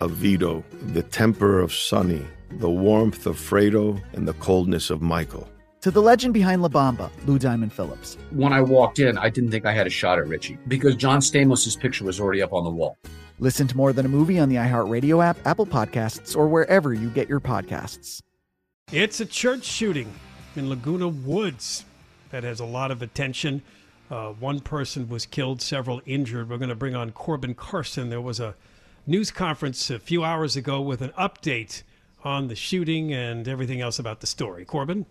of Vito, the temper of Sonny, the warmth of Fredo, and the coldness of Michael to the legend behind La Bamba, Lou Diamond Phillips. When I walked in, I didn't think I had a shot at Richie because John Stamos' picture was already up on the wall. Listen to More Than a Movie on the iHeartRadio app, Apple Podcasts, or wherever you get your podcasts. It's a church shooting in Laguna Woods that has a lot of attention. Uh, one person was killed, several injured. We're going to bring on Corbin Carson. There was a news conference a few hours ago with an update on the shooting and everything else about the story. Corbin?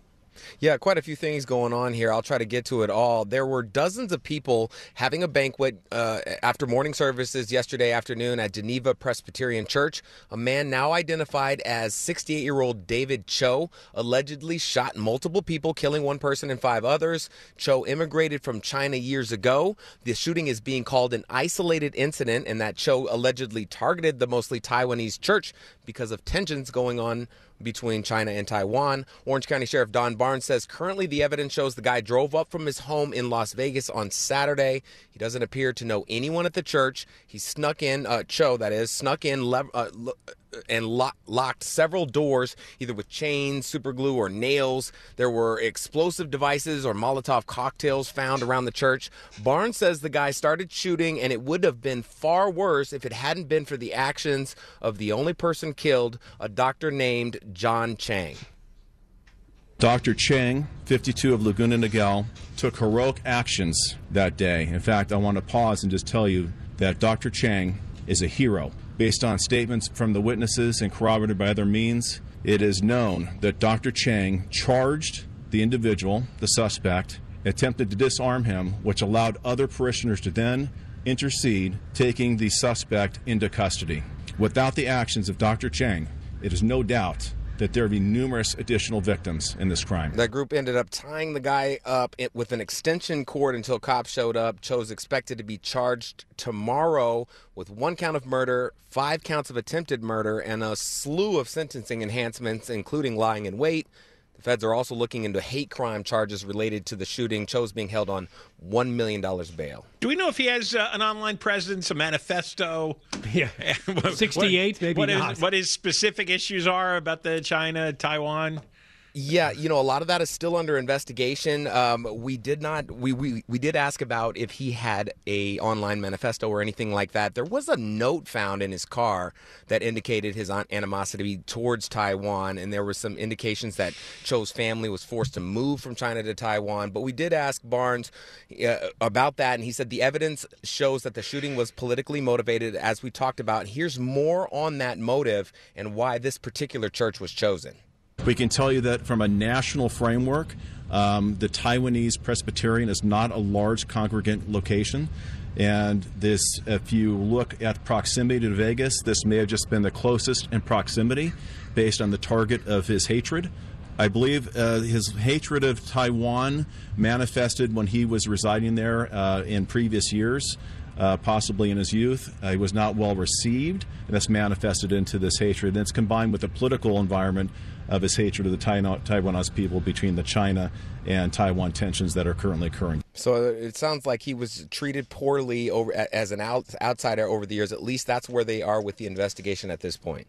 Yeah, quite a few things going on here. I'll try to get to it all. There were dozens of people having a banquet uh, after morning services yesterday afternoon at Geneva Presbyterian Church. A man now identified as 68 year old David Cho allegedly shot multiple people, killing one person and five others. Cho immigrated from China years ago. The shooting is being called an isolated incident, and that Cho allegedly targeted the mostly Taiwanese church because of tensions going on between China and Taiwan. Orange County Sheriff Don Barnes says currently the evidence shows the guy drove up from his home in Las Vegas on Saturday. He doesn't appear to know anyone at the church. He snuck in, uh, Cho, that is, snuck in, le- uh, and lo- locked several doors, either with chains, super glue, or nails. There were explosive devices or Molotov cocktails found around the church. Barnes says the guy started shooting, and it would have been far worse if it hadn't been for the actions of the only person killed, a doctor named John Chang. Dr. Chang, 52 of Laguna Niguel, took heroic actions that day. In fact, I want to pause and just tell you that Dr. Chang is a hero. Based on statements from the witnesses and corroborated by other means, it is known that Dr. Chang charged the individual, the suspect, attempted to disarm him, which allowed other parishioners to then intercede, taking the suspect into custody. Without the actions of Dr. Chang, it is no doubt that there would be numerous additional victims in this crime. That group ended up tying the guy up with an extension cord until cops showed up. Cho's expected to be charged tomorrow with one count of murder, five counts of attempted murder, and a slew of sentencing enhancements, including lying in wait, the feds are also looking into hate crime charges related to the shooting. Cho's being held on $1 million bail. Do we know if he has uh, an online presence, a manifesto? Yeah. 68, what, maybe what not. Is, what his specific issues are about the China, Taiwan? Yeah, you know, a lot of that is still under investigation. Um, we did not, we, we we did ask about if he had a online manifesto or anything like that. There was a note found in his car that indicated his animosity towards Taiwan, and there were some indications that Cho's family was forced to move from China to Taiwan. But we did ask Barnes uh, about that, and he said the evidence shows that the shooting was politically motivated, as we talked about. Here's more on that motive and why this particular church was chosen. We can tell you that from a national framework, um, the Taiwanese Presbyterian is not a large congregant location. And this, if you look at proximity to Vegas, this may have just been the closest in proximity based on the target of his hatred. I believe uh, his hatred of Taiwan manifested when he was residing there uh, in previous years uh, possibly in his youth. He was not well received, and that's manifested into this hatred. And it's combined with the political environment Uh, of his hatred of the Taiwanese people between the China and Taiwan tensions that are currently occurring. So it sounds like he was treated poorly over as an out, outsider over the years. At least that's where they are with the investigation at this point.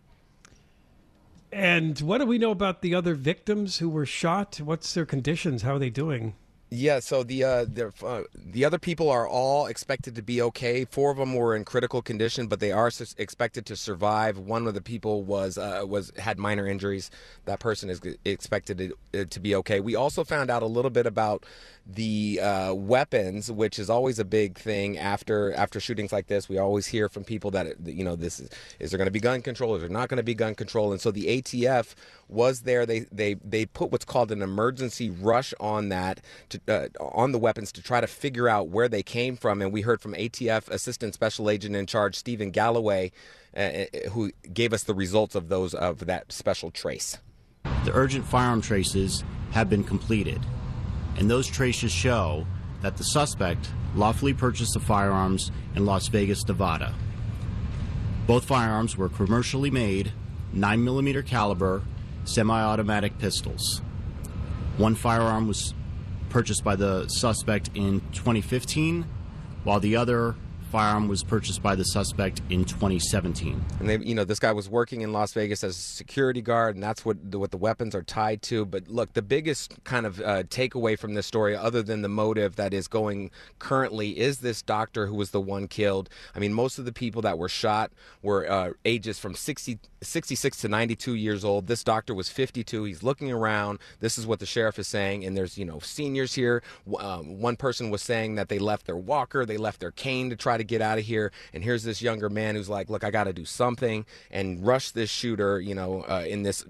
And what do we know about the other victims who were shot? What's their conditions? How are they doing? Yeah, so the uh, the uh, the other people are all expected to be okay. Four of them were in critical condition, but they are s- expected to survive. One of the people was uh, was had minor injuries. That person is expected to, uh, to be okay. We also found out a little bit about the uh, weapons, which is always a big thing after after shootings like this. We always hear from people that you know this is is there going to be gun control? Is there not going to be gun control? And so the ATF was there. They they they put what's called an emergency rush on that to, uh, on the weapons to try to figure out where they came from. And we heard from ATF Assistant Special Agent in Charge Stephen Galloway, uh, who gave us the results of those of that special trace. The urgent firearm traces have been completed, and those traces show that the suspect lawfully purchased the firearms in Las Vegas, Nevada. Both firearms were commercially made 9mm caliber semi automatic pistols. One firearm was purchased by the suspect in 2015, while the other firearm was purchased by the suspect in 2017. And they, you know, this guy was working in Las Vegas as a security guard, and that's what the, what the weapons are tied to. But look, the biggest kind of uh, takeaway from this story, other than the motive that is going currently, is this doctor who was the one killed. I mean, most of the people that were shot were uh, ages from 60, 66 to 92 years old. This doctor was 52. He's looking around. This is what the sheriff is saying, and there's you know seniors here. Um, one person was saying that they left their walker, they left their cane to try to get out of here. And here's this younger man who's like, look, I got to do something and rush this shooter, you know, uh, in this,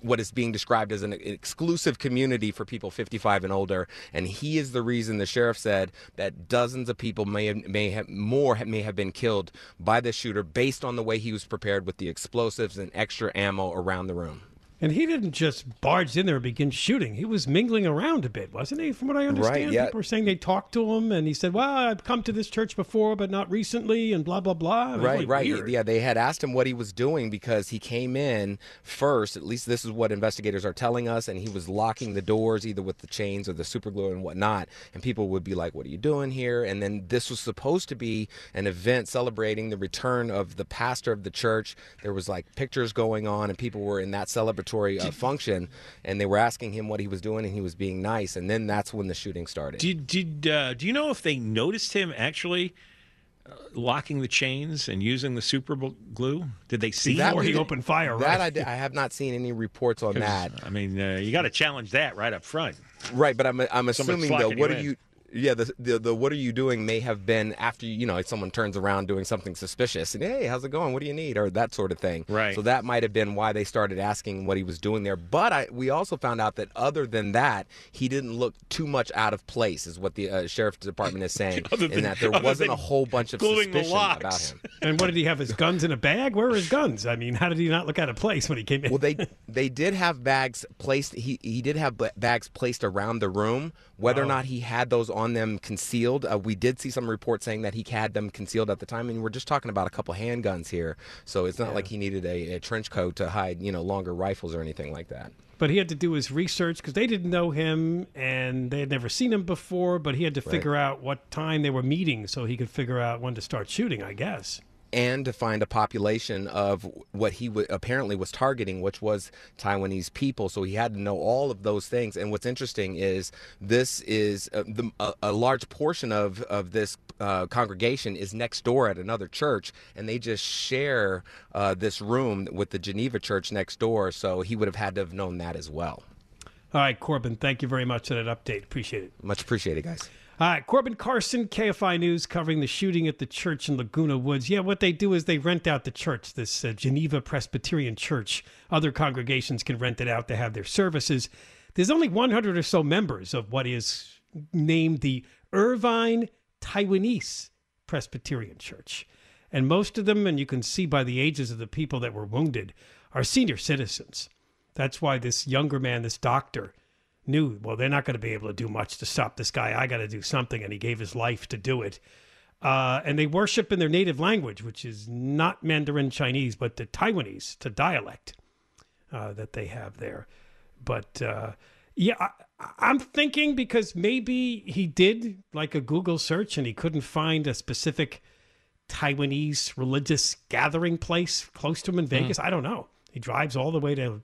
what is being described as an exclusive community for people 55 and older. And he is the reason the sheriff said that dozens of people may have, may have, more may have been killed by the shooter based on the way he was prepared with the explosives and extra ammo around the room. And he didn't just barge in there and begin shooting. He was mingling around a bit, wasn't he? From what I understand, Right, yeah. people were saying they talked to him, and he said, "Well, I've come to this church before, but not recently," and blah blah blah. Right, really right. weird. Yeah, they had asked him what he was doing because he came in first. At least this is what investigators are telling us, and he was locking the doors either with the chains or the super glue and whatnot. And people would be like, "What are you doing here?" And then this was supposed to be an event celebrating the return of the pastor of the church. There was like pictures going on, and people were in that celebratory uh, function, and they were asking him what he was doing, and he was being nice. And then that's when the shooting started. Did did uh, do you know if they noticed him actually uh, locking the chains and using the super glue? Did they see That Or he opened fire, That I, I have not seen any reports on that. I mean, uh, you got to challenge that right up front. Right, but I'm I'm assuming though, what are you? Yeah, the, the the what are you doing may have been after you you know someone turns around doing something suspicious and hey how's it going what do you need or that sort of thing Right. so that might have been why they started asking what he was doing there but I, we also found out that other than that he didn't look too much out of place is what the uh, sheriff's department is saying Other than- and that there other wasn't a whole bunch of gluing the suspicion locks. about him And what did he have? His guns in a bag? Where were his guns? I mean, how did he not look out of place when he came in? Well, they they did have bags placed. He he did have bags placed around the room. Whether or Oh. not he had those on them concealed, uh, we did see some reports saying that he had them concealed at the time. And we're just talking about a couple handguns here, so it's not like he needed a, a trench coat to hide, you know, longer rifles or anything like that. But he had to do his research because they didn't know him and they had never seen him before. But he had to figure out what time they were meeting so he could figure out when to start shooting. I guess. And to find a population of what he w- apparently was targeting, which was Taiwanese people. So he had to know all of those things. And what's interesting is this is uh, the, a, a large portion of of this uh, congregation is next door at another church, and they just share uh, this room with the Geneva church next door. So he would have had to have known that as well. All right, Corbin. Thank you very much for that update. Appreciate it. Much appreciated, guys. All right, Corbin Carson, KFI News, covering the shooting at the church in Laguna Woods. Yeah, what they do is they rent out the church, this uh, Geneva Presbyterian Church. Other congregations can rent it out to have their services. There's only 100 or so members of what is named the Irvine Taiwanese Presbyterian Church. And most of them, and you can see by the ages of the people that were wounded, are senior citizens. That's why this younger man, this doctor, knew, well, they're not going to be able to do much to stop this guy. I got to do something. And he gave his life to do it. Uh, and they worship in their native language, which is not Mandarin Chinese, but the Taiwanese, to dialect uh, that they have there. But uh, yeah, I, I'm thinking because maybe he did like a Google search and he couldn't find a specific Taiwanese religious gathering place close to him in Vegas. I don't know. He drives all the way to,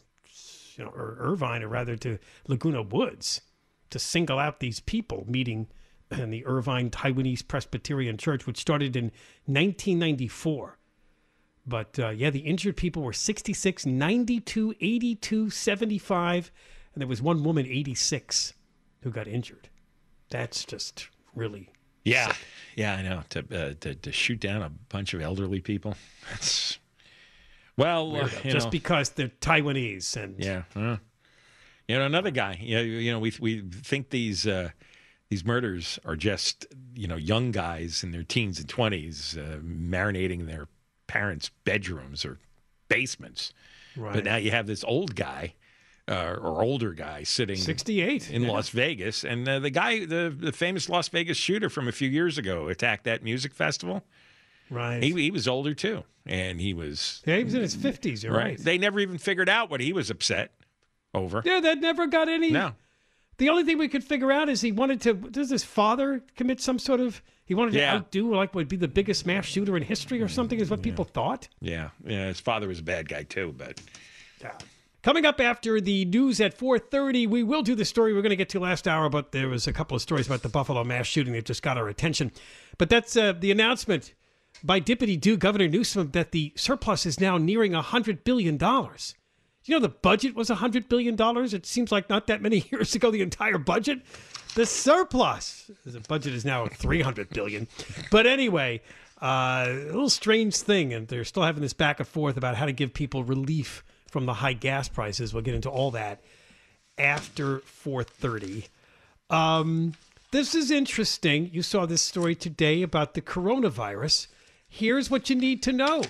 you know, or Irvine, or rather to Laguna Woods, to single out these people meeting in the Irvine Taiwanese Presbyterian Church, which started in 1994. But uh, yeah, the injured people were 66, 92, 82, 75, and there was one woman, 86, who got injured. That's just really Yeah, sick. yeah, I know. To, uh, to to shoot down a bunch of elderly people. That's well, uh, just know, because they're Taiwanese and yeah. uh, you know, another guy. You know, you know, we we think these uh, these murders are just you know young guys in their teens and twenties uh, marinating their parents' bedrooms or basements. Right. But now you have this old guy. Uh, or older guy sitting 68 in yeah. Las Vegas, and uh, the guy, the, the famous Las Vegas shooter from a few years ago, attacked that music festival. Right. He, he was older too, and he was yeah, he was in his 50s. You're right. They never even figured out what he was upset over. Yeah, that never got any. No. The only thing we could figure out is he wanted to. Does his father commit some sort of? He wanted to outdo like would be the biggest mass shooter in history or something, is what people thought. Yeah, yeah. His father was a bad guy too, but Yeah. Coming up after the news at 4:30, we will do the story we're going to get to last hour, but there was a couple of stories about the Buffalo mass shooting that just got our attention. But that's uh, the announcement by Dippity Doo Governor Newsom that the surplus is now nearing $100 billion. You know, the budget was $100 billion. It seems like not that many years ago, the entire budget. The surplus, the budget is now 300 billion. But anyway, uh, a little strange thing, and they're still having this back and forth about how to give people relief from the high gas prices. We'll get into all that after 4:30. Um, this is interesting. You saw this story today about the coronavirus. Here's what you need to know.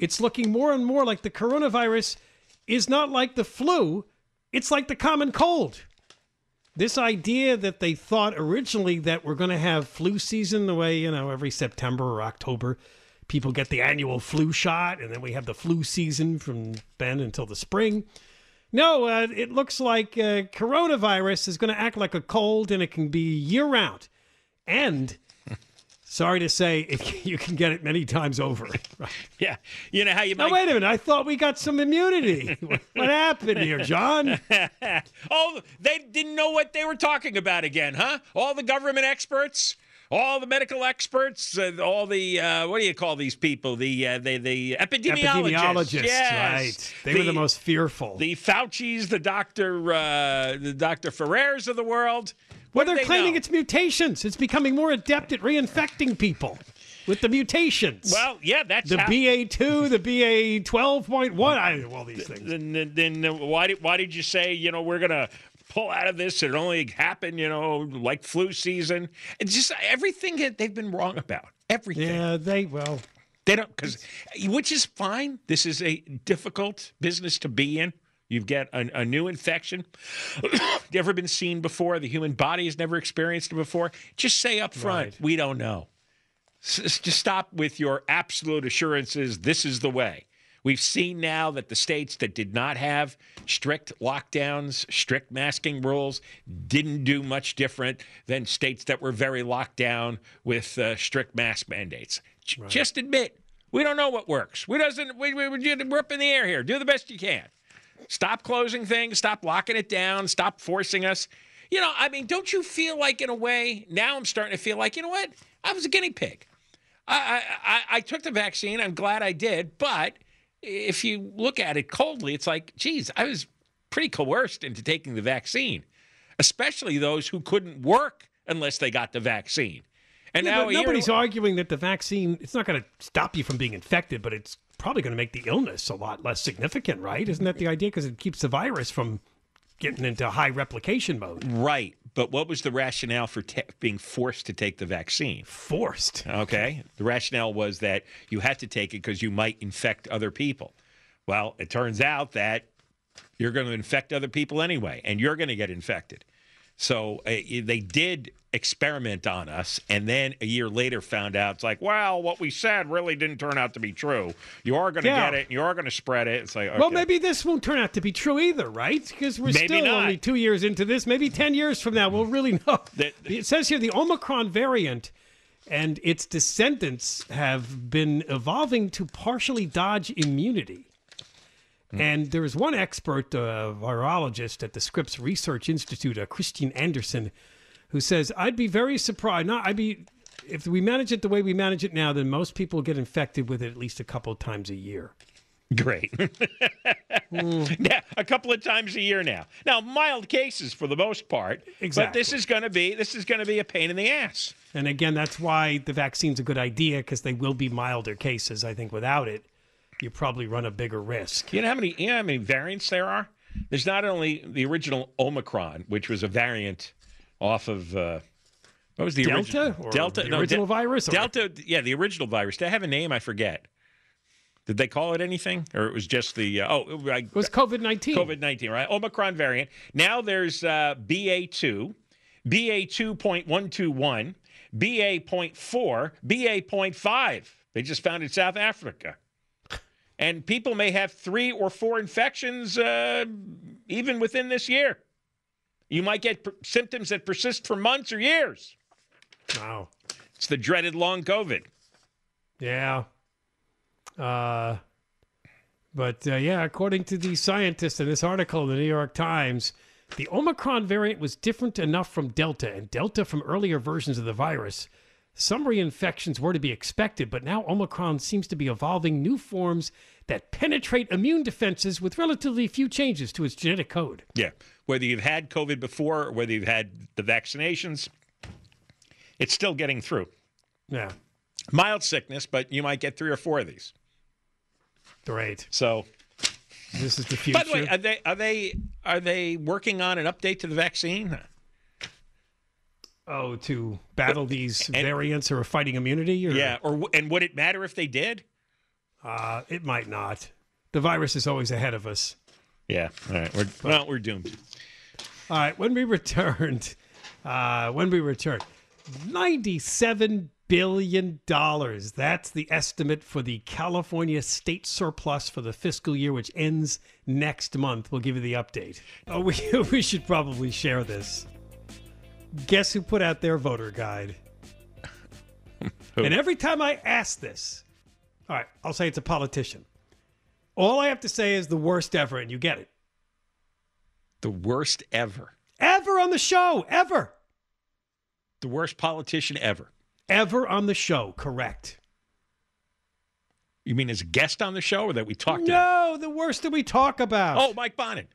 It's looking more and more like the coronavirus is not like the flu, it's like the common cold. This idea that they thought originally that we're going to have flu season the way, you know, every September or October, people get the annual flu shot, and then we have the flu season from then until the spring. No, uh, it looks like uh, coronavirus is going to act like a cold and it can be year round. And sorry to say, it, you can get it many times over. Right. yeah, you know how you Now, might. wait a minute. I thought we got some immunity. what happened here, John? oh, they didn't know what they were talking about again, huh? All the government experts, all the medical experts, uh, all the uh, what do you call these people? The uh, the the epidemiologists. Epidemiologists, yes. right. They were the most fearful. The Fauci's, the Doctor, uh, the Doctor Ferrers of the world. Well, they're they claiming know? it's mutations. It's becoming more adept at reinfecting people with the mutations. Well, yeah, that's the how- BA2, the BA 12.1, I all these things. Then, then, then why did why did you say you know we're gonna pull out of this? It only happened you know like flu season. It's just everything that they've been wrong about. Everything. Yeah, they well. They don't because which is fine. This is a difficult business to be in. You've got a, a new infection, never been seen before. The human body has never experienced it before. Just say up front, Right. we don't know. S- Just stop with your absolute assurances. This is the way. We've seen now that the states that did not have strict lockdowns, strict masking rules, didn't do much different than states that were very locked down with uh, strict mask mandates. J- Just admit we don't know what works. We doesn't. We, we, we're up in the air here. Do the best you can. Stop closing things. Stop locking it down. Stop forcing us. You know, I mean, don't you feel like, in a way, now I'm starting to feel like, you know what? I was a guinea pig. I, I, I, took the vaccine. I'm glad I did. But if you look at it coldly, it's like, geez, I was pretty coerced into taking the vaccine, especially those who couldn't work unless they got the vaccine. And Yeah, now but a year- nobody's arguing that the vaccine, it's not going to stop you from being infected, but it's probably going to make the illness a lot less significant, right? Isn't that the idea? Because it keeps the virus from getting into high replication mode. Right. But what was the rationale for ta being forced to take the vaccine? Forced. Okay. The rationale was that you had to take it because you might infect other people. Well, it turns out that you're going to infect other people anyway, and you're going to get infected. So uh, they did experiment on us, and then a year later found out it's like, well, what we said really didn't turn out to be true. You are going to Yeah. get it, and you are going to spread it. It's like, okay. Well, maybe this won't turn out to be true either, right? Because we're Maybe still not. only two years into this. Maybe 10 years from now, we'll really know. The- it says here the Omicron variant and its descendants have been evolving to partially dodge immunity. And there is one expert, uh, virologist at the Scripps Research Institute, uh, Kristian Andersen, who says, "I'd be very surprised. Not, I'd be if we manage it the way we manage it now, then most people get infected with it at least a couple of times a year." Great. Hmm. yeah, a couple of times a year now. Now, mild cases for the most part. Exactly. But this is going to be this is going to be a pain in the ass. And again, that's why the vaccine's a good idea because they will be milder cases. I think without it, you probably run a bigger risk. You know how many you know how many variants there are? There's not only the original Omicron, which was a variant off of uh, what was the Delta original or Delta the no, original De- virus or- Delta yeah the original virus. It have a name? I forget. Did they call it anything, or it was just the uh, oh I, It was COVID nineteen. COVID 19, right? Omicron variant. Now there's uh, BA2, BA2.121, BA.4, BA.5. They just found in South Africa. And people may have three or four infections uh, even within this year. You might get per- symptoms that persist for months or years. Wow. It's the dreaded long COVID. Yeah. Uh, but uh, yeah, according to the scientists in this article in the New York Times, the Omicron variant was different enough from Delta and Delta from earlier versions of the virus. Some reinfections were to be expected, but now Omicron seems to be evolving new forms that penetrate immune defenses with relatively few changes to its genetic code. Yeah. Whether you've had COVID before or whether you've had the vaccinations, it's still getting through. Yeah. Mild sickness, but you might get three or four of these. Great. So, this is the future. by the way, are they are they are they working on an update to the vaccine? Oh, to battle these variants or fighting immunity? Or? Yeah, or and would it matter if they did? Uh, it might not. The virus is always ahead of us. Yeah. All right. We're, well, we're doomed. All right. When we returned, uh, when we returned, ninety-seven billion dollars. That's the estimate for the California state surplus for the fiscal year, which ends next month. We'll give you the update. Oh, we we should probably share this. Guess who put out their voter guide? And every time I ask this, all right, I'll say it's a politician. All I have to say is the worst ever, and you get it. The worst ever. Ever on the show, ever. The worst politician ever. Ever on the show, correct. You mean as a guest on the show, or that we talked to? No, the worst that we talk about. Oh, Mike Bonin.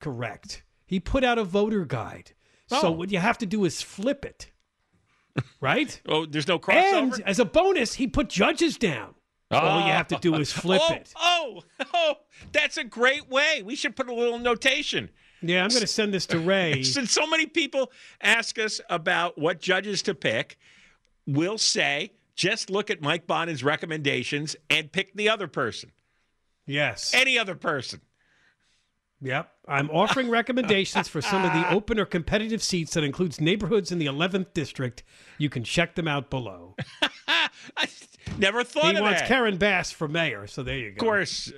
Correct. He put out a voter guide. Oh. So what you have to do is flip it. Right? Oh, there's no crossover. And as a bonus, he put judges down. All you have to do is flip oh, it. Oh, oh, that's a great way. We should put a little notation. Yeah, I'm going to send this to Ray. Since so many people ask us about what judges to pick, we'll say just look at Mike Bonin's recommendations and pick the other person. Yes. Any other person. Yep. I'm offering recommendations for some of the open or competitive seats that includes neighborhoods in the 11th district. You can check them out below. I Never thought of it. he wants. Karen Bass for mayor, so there you go. Of course.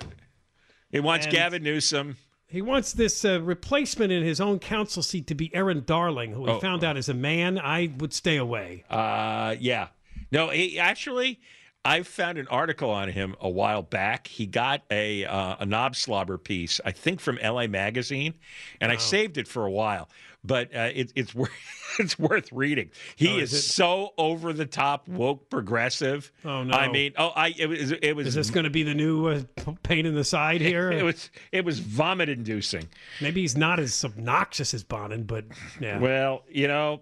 He wants And- Gavin Newsom. He wants this uh, replacement in his own council seat to be Erin Darling, who we Oh. found out is a man. I would stay away. Uh, yeah. No, he, actually, I found an article on him a while back. He got a uh, a knob slobber piece, I think from LA Magazine, and I saved it for a while. But uh, it, it's worth it's worth reading. He Oh, is, is so over the top woke progressive. Oh, no. I mean, oh, I it was it was Is this going to be the new uh, pain in the side here? it was it was vomit inducing. Maybe he's not as obnoxious as Bonin, but yeah. Well, you know,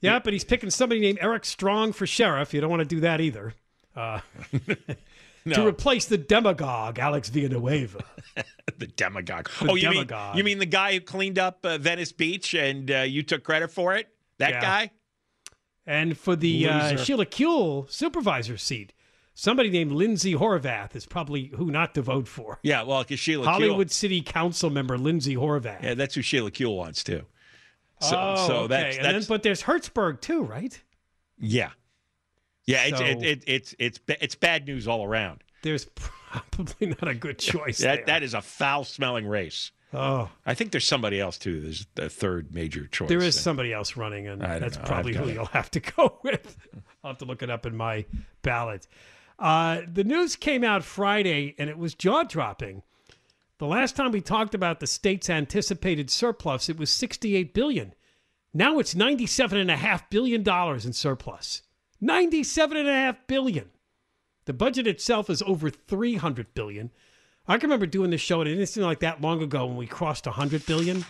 yeah, but he's picking somebody named Eric Strong for sheriff. You don't want to do that either. Uh, To replace the demagogue, Alex Villanueva. the demagogue. The oh, you demagogue. mean you mean the guy who cleaned up uh, Venice Beach and uh, you took credit for it? That Yeah. guy? And for the uh, Sheila Kuehl supervisor seat, somebody named Lindsay Horvath is probably who not to vote for. Yeah, well, because Sheila Hollywood Kuehl, City Council member Lindsay Horvath. yeah, that's who Sheila Kuehl wants too. So, oh, so okay. that's, and then, but there's Hertzberg too, right? yeah, yeah. It's So- it, it, it's it's it's bad news all around. There's probably not a good choice That there. that is a foul smelling race. oh, I think there's somebody else too. There's the third major choice. there is somebody else running, and that's know. Probably who it. you'll have to go with. I'll have to look it up in my ballot. Uh, the news came out Friday, and it was jaw dropping. The last time we talked about the state's anticipated surplus, it was 68 billion. Now it's 97 and a half billion dollars in surplus. 97 and a half billion. The budget itself is over 300 billion. I can remember doing this show, and it didn't seem like that long ago when we crossed 100 billion,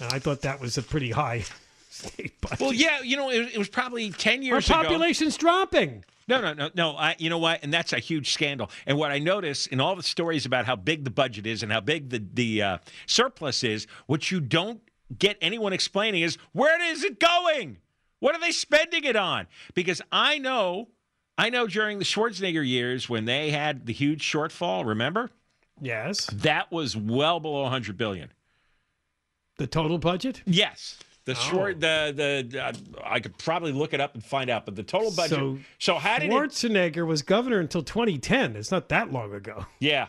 and I thought that was a pretty high state budget. Well, yeah, you know, it, it was probably 10 years Our ago. population's dropping. No, no, no, no. I, you know what? And that's a huge scandal. And what I notice in all the stories about how big the budget is and how big the the uh, surplus is, what you don't get anyone explaining is where is it going? What are they spending it on? Because I know, I know during the Schwarzenegger years when they had the huge shortfall. Remember? Yes. That was well below 100 billion. The total budget? Yes. The Oh. short, the the uh, I could probably look it up and find out, but the total budget. So, So, how did it? Schwarzenegger was governor until 2010. It's not that long ago. Yeah.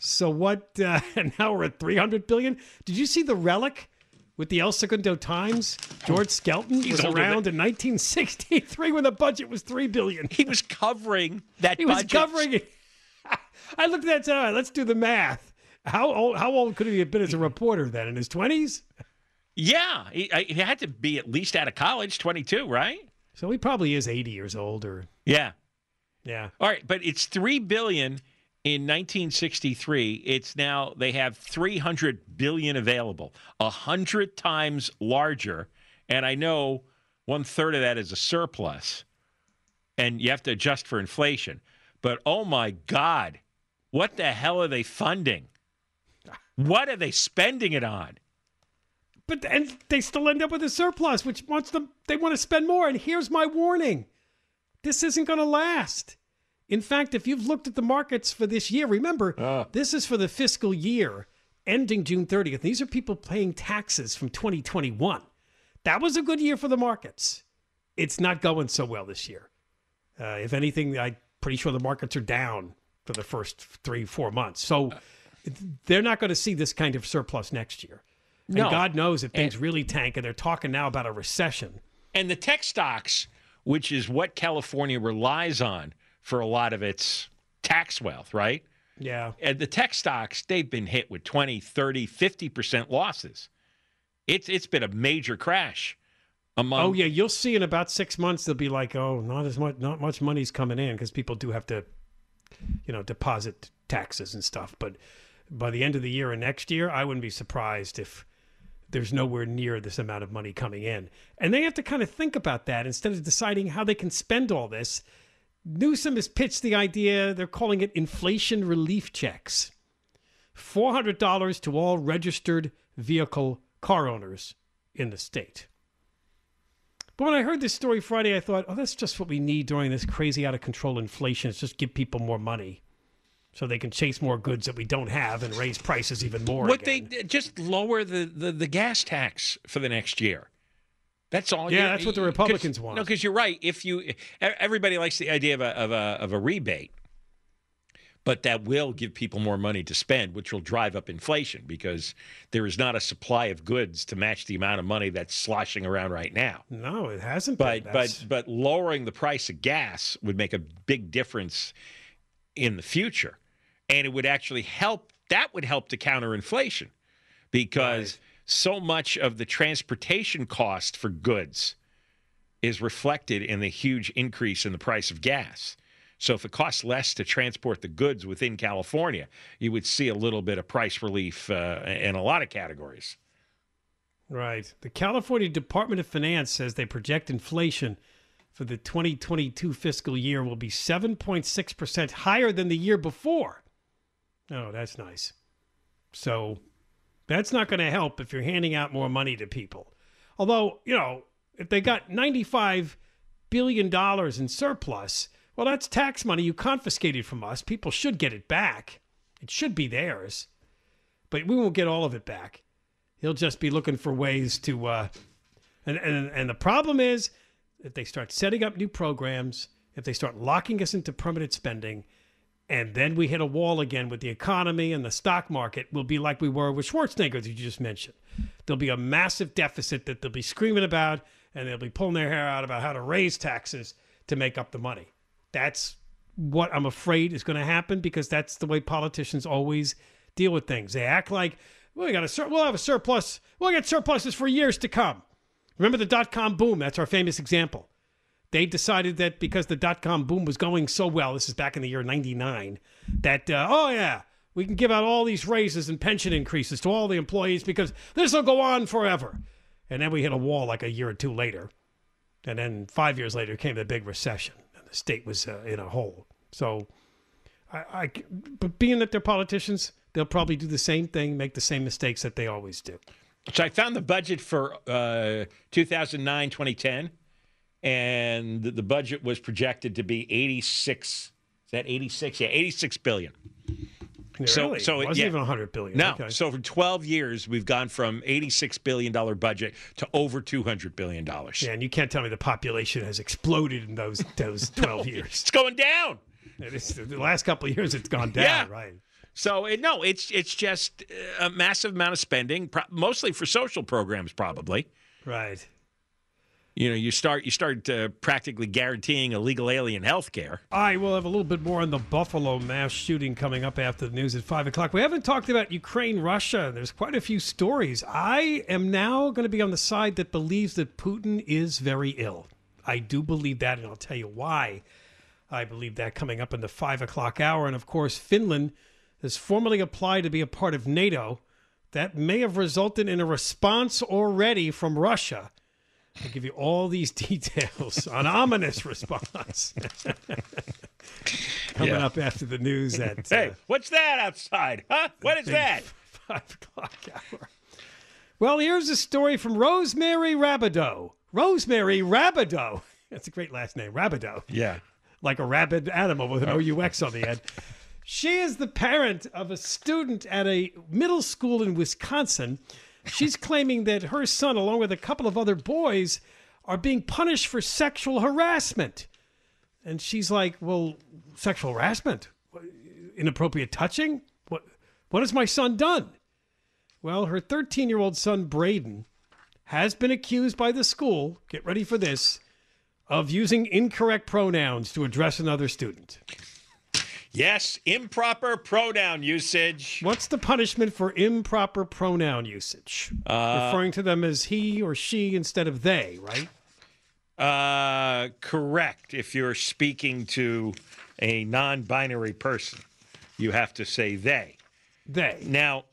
So what? Uh, now we're at 300 billion. Did you see the relic with the El Segundo Times? George Skelton He's was around than- in 1963 when the budget was three billion. He was covering that. He was covering it. I looked at that. and said, All right, let's do the math. How old? How old could he have been as a reporter then? In his 20s? Yeah, he, he had to be at least out of college, 22, right? So he probably is 80 years old, or Yeah. yeah. All right, but it's three billion in 1963. It's now they have 300 billion available, a hundred times larger, and I know one third of that is a surplus, and you have to adjust for inflation. But oh my God, what the hell are they funding? What are they spending it on? But and they still end up with a surplus, which wants them. They want to spend more. And here's my warning: this isn't going to last. In fact, if you've looked at the markets for this year, remember this is for the fiscal year ending June 30th. These are people paying taxes from 2021. That was a good year for the markets. It's not going so well this year. Uh, if anything, I'm pretty sure the markets are down for the first three, four months. So they're not going to see this kind of surplus next year. No. And God knows if things really tank, and they're talking now about a recession. And the tech stocks, which is what California relies on for a lot of its tax wealth, right? Yeah. And the tech stocks, they've been hit with 20, 30, 50% losses. It's it's been a major crash among oh yeah, you'll see in about six months they'll be like, oh, not as much, not much money's coming in because people do have to, you know, deposit taxes and stuff. But by the end of the year and next year, I wouldn't be surprised if there's nowhere near this amount of money coming in. And they have to kind of think about that instead of deciding how they can spend all this. Newsom has pitched the idea, they're calling it inflation relief checks. $400 to all registered vehicle car owners in the state. But when I heard this story Friday, I thought, oh, that's just what we need during this crazy out of control inflation. It's just give people more money so they can chase more goods that we don't have and raise prices even more. what again. they just lower the, the, the gas tax for the next year. That's all. Yeah, that's what the Republicans want. No, because you're right. If you, everybody likes the idea of a, of a of a rebate, but that will give people more money to spend, which will drive up inflation because there is not a supply of goods to match the amount of money that's sloshing around right now. No, it hasn't But been. but but lowering the price of gas would make a big difference in the future, and it would actually help. That would help to counter inflation because so much of the transportation cost for goods is reflected in the huge increase in the price of gas. So if it costs less to transport the goods within California, you would see a little bit of price relief uh, in a lot of categories. Right. The California Department of Finance says they project inflation for the 2022 fiscal year will be 7.6% higher than the year before. Oh, that's nice. So that's not going to help if you're handing out more money to people. Although, you know, if they got $95 billion in surplus, well, that's tax money you confiscated from us. People should get it back. It should be theirs. But we won't get all of it back. He'll just be looking for ways to. Uh, and, and, and the problem is if they start setting up new programs, if they start locking us into permanent spending, and then we hit a wall again with the economy and the stock market, we'll be like we were with Schwarzenegger, that you just mentioned. There'll be a massive deficit that they'll be screaming about, and they'll be pulling their hair out about how to raise taxes to make up the money. That's what I'm afraid is going to happen because that's the way politicians always deal with things. They act like well, we got a sur- we'll have a surplus. We'll get surpluses for years to come. Remember the dot com boom? That's our famous example. They decided that because the dot com boom was going so well, this is back in the year '99, that uh, oh yeah, we can give out all these raises and pension increases to all the employees because this will go on forever. And then we hit a wall like a year or two later. And then five years later came the big recession, and the state was uh, in a hole. So, I, I, but being that they're politicians, they'll probably do the same thing, make the same mistakes that they always do. So I found the budget for uh, 2009 2010, and the, budget was projected to be 86. Is that 86? Yeah, 86 billion. So, really? so it wasn't yeah. even 100 billion. No. Okay. So for 12 years, we've gone from 86 billion dollar budget to over 200 billion dollars. Yeah, and you can't tell me the population has exploded in those those 12 no, years. It's going down. the last couple of years, it's gone down. Yeah. Right. So it, no, it's it's just a massive amount of spending, mostly for social programs, probably. Right you know, you start you start uh, practically guaranteeing illegal alien health care. I will have a little bit more on the Buffalo mass shooting coming up after the news at five o'clock. We haven't talked about Ukraine, Russia. There's quite a few stories. I am now going to be on the side that believes that Putin is very ill. I do believe that, and I'll tell you why. I believe that coming up in the five o'clock hour, and of course, Finland has formally applied to be a part of NATO. That may have resulted in a response already from Russia I'll give you all these details on ominous response. Coming yeah. up after the news at Hey, uh, what's that outside? Huh? What is that? Five o'clock hour. Well, here's a story from Rosemary Rabidoux. Rosemary Rabidoux. That's a great last name, Rabidoux. Yeah. Like a rabid animal with an OUX on the end. She is the parent of a student at a middle school in Wisconsin She's claiming that her son, along with a couple of other boys, are being punished for sexual harassment. And she's like, Well, sexual harassment? Inappropriate touching? What, what has my son done? Well, her 13 year old son, Braden, has been accused by the school, get ready for this, of using incorrect pronouns to address another student. Yes, improper pronoun usage. What's the punishment for improper pronoun usage? Uh, Referring to them as he or she instead of they, right? Uh, correct. If you're speaking to a non-binary person, you have to say they. They. Now,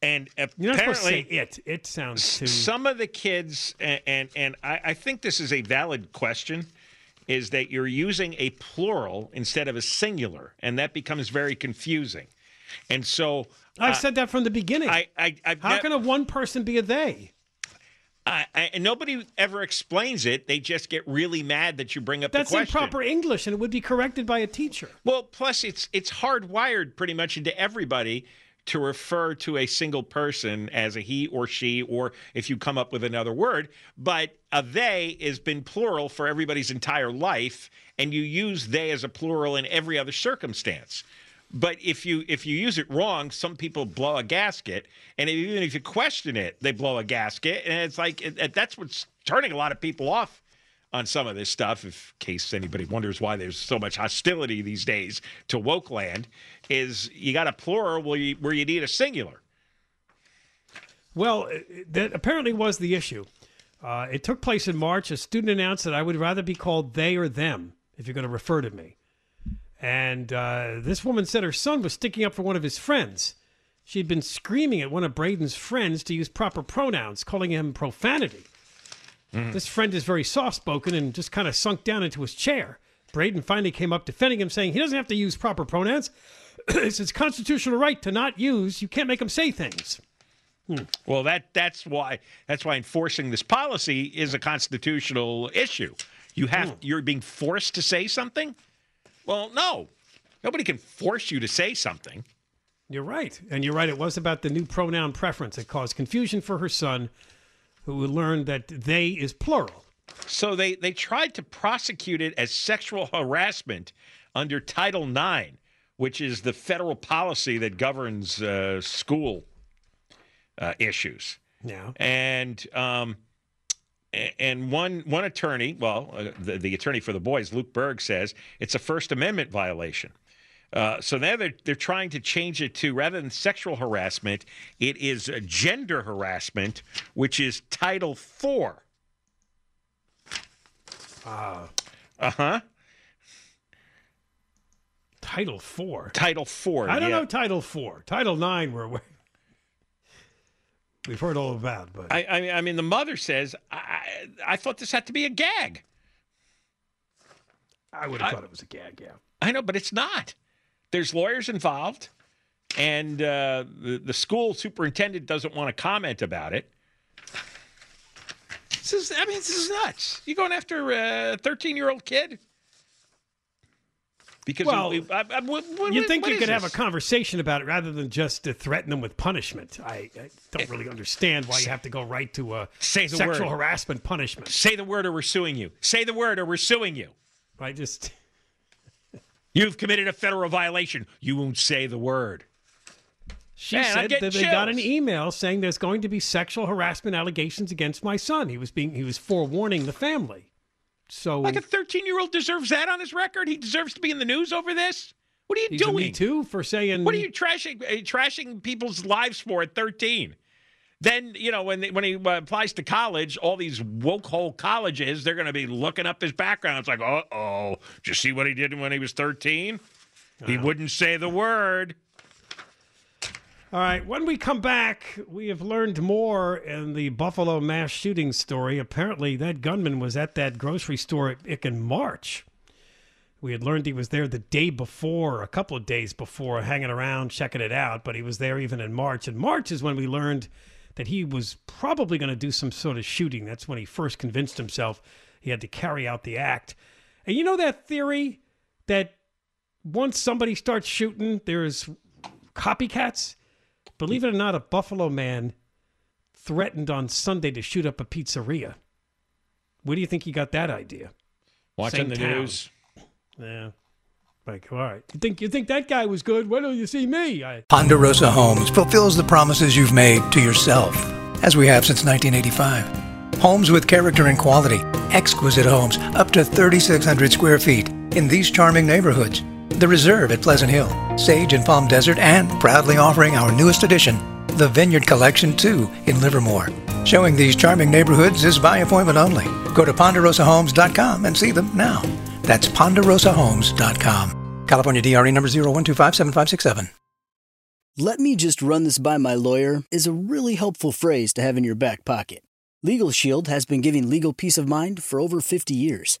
and You're not to say it. It sounds too. Some of the kids, and and, and I, I think this is a valid question is that you're using a plural instead of a singular, and that becomes very confusing. And so I've uh, said that from the beginning. I, I, I've How ne- can a one person be a they? I, and nobody ever explains it. They just get really mad that you bring up That's the question. improper English, and it would be corrected by a teacher. Well, plus it's it's hardwired pretty much into everybody to refer to a single person as a he or she, or if you come up with another word. But a they has been plural for everybody's entire life, and you use they as a plural in every other circumstance. But if you if you use it wrong, some people blow a gasket, and even if you question it, they blow a gasket, and it's like it, that's what's turning a lot of people off on some of this stuff, in case anybody wonders why there's so much hostility these days to woke land, is you got a plural where you, where you need a singular. Well, that apparently was the issue. Uh, it took place in March. A student announced that I would rather be called they or them if you're going to refer to me. And uh, this woman said her son was sticking up for one of his friends. She'd been screaming at one of Braden's friends to use proper pronouns, calling him profanity. Mm. This friend is very soft spoken and just kind of sunk down into his chair. Braden finally came up defending him, saying he doesn't have to use proper pronouns. it's his constitutional right to not use. You can't make him say things. Hmm. Well, that that's why that's why enforcing this policy is a constitutional issue. You have hmm. you're being forced to say something. Well, no, nobody can force you to say something. You're right, and you're right. It was about the new pronoun preference that caused confusion for her son who learned that they is plural. So they, they tried to prosecute it as sexual harassment under Title IX, which is the federal policy that governs uh, school uh, issues. Yeah. And um, and one one attorney, well, uh, the, the attorney for the boys, Luke Berg, says it's a First Amendment violation. Uh, so now they're, they're trying to change it to rather than sexual harassment, it is gender harassment, which is Title IV. Ah, Uh huh. Title Four. Title IV. I don't yeah. know Title Four. Title Nine, we're we- we've heard all about, but I, I mean, I mean, the mother says, I, I thought this had to be a gag. I would have I- thought it was a gag. Yeah. I know, but it's not. There's lawyers involved, and uh, the the school superintendent doesn't want to comment about it. This is, I mean, this is nuts. You going after a 13 year old kid? Because Well, we, I, I, what, you think you could have a conversation about it rather than just to threaten them with punishment? I, I don't really understand why you have to go right to a Say the sexual word. harassment punishment. Say the word, or we're suing you. Say the word, or we're suing you. I just You've committed a federal violation. You won't say the word. She Man, said that they got an email saying there's going to be sexual harassment allegations against my son. He was being he was forewarning the family. So Like a 13 year old deserves that on his record. He deserves to be in the news over this. What are you doing? me too for saying What are you trashing uh, trashing people's lives for at 13? Then you know when they, when he uh, applies to college, all these woke hole colleges, they're going to be looking up his background. It's like, uh oh, did you see what he did when he was 13? He wouldn't say the word. All right, when we come back, we have learned more in the Buffalo mass shooting story. Apparently, that gunman was at that grocery store in March. We had learned he was there the day before, a couple of days before, hanging around, checking it out, but he was there even in March. And March is when we learned that he was probably going to do some sort of shooting. That's when he first convinced himself he had to carry out the act. And you know that theory that once somebody starts shooting, there's copycats? Believe it or not, a Buffalo man threatened on Sunday to shoot up a pizzeria. Where do you think he got that idea? Watching Same the town. news. Yeah. Like, all right. You think you think that guy was good? Why don't you see me? I, Ponderosa Homes fulfills the promises you've made to yourself, as we have since 1985. Homes with character and quality, exquisite homes up to 3,600 square feet in these charming neighborhoods. The Reserve at Pleasant Hill, Sage and Palm Desert, and proudly offering our newest addition, the Vineyard Collection 2 in Livermore. Showing these charming neighborhoods is by appointment only. Go to ponderosahomes.com and see them now. That's ponderosahomes.com. California DRE number 01257567. Let me just run this by my lawyer is a really helpful phrase to have in your back pocket. Legal Shield has been giving legal peace of mind for over 50 years.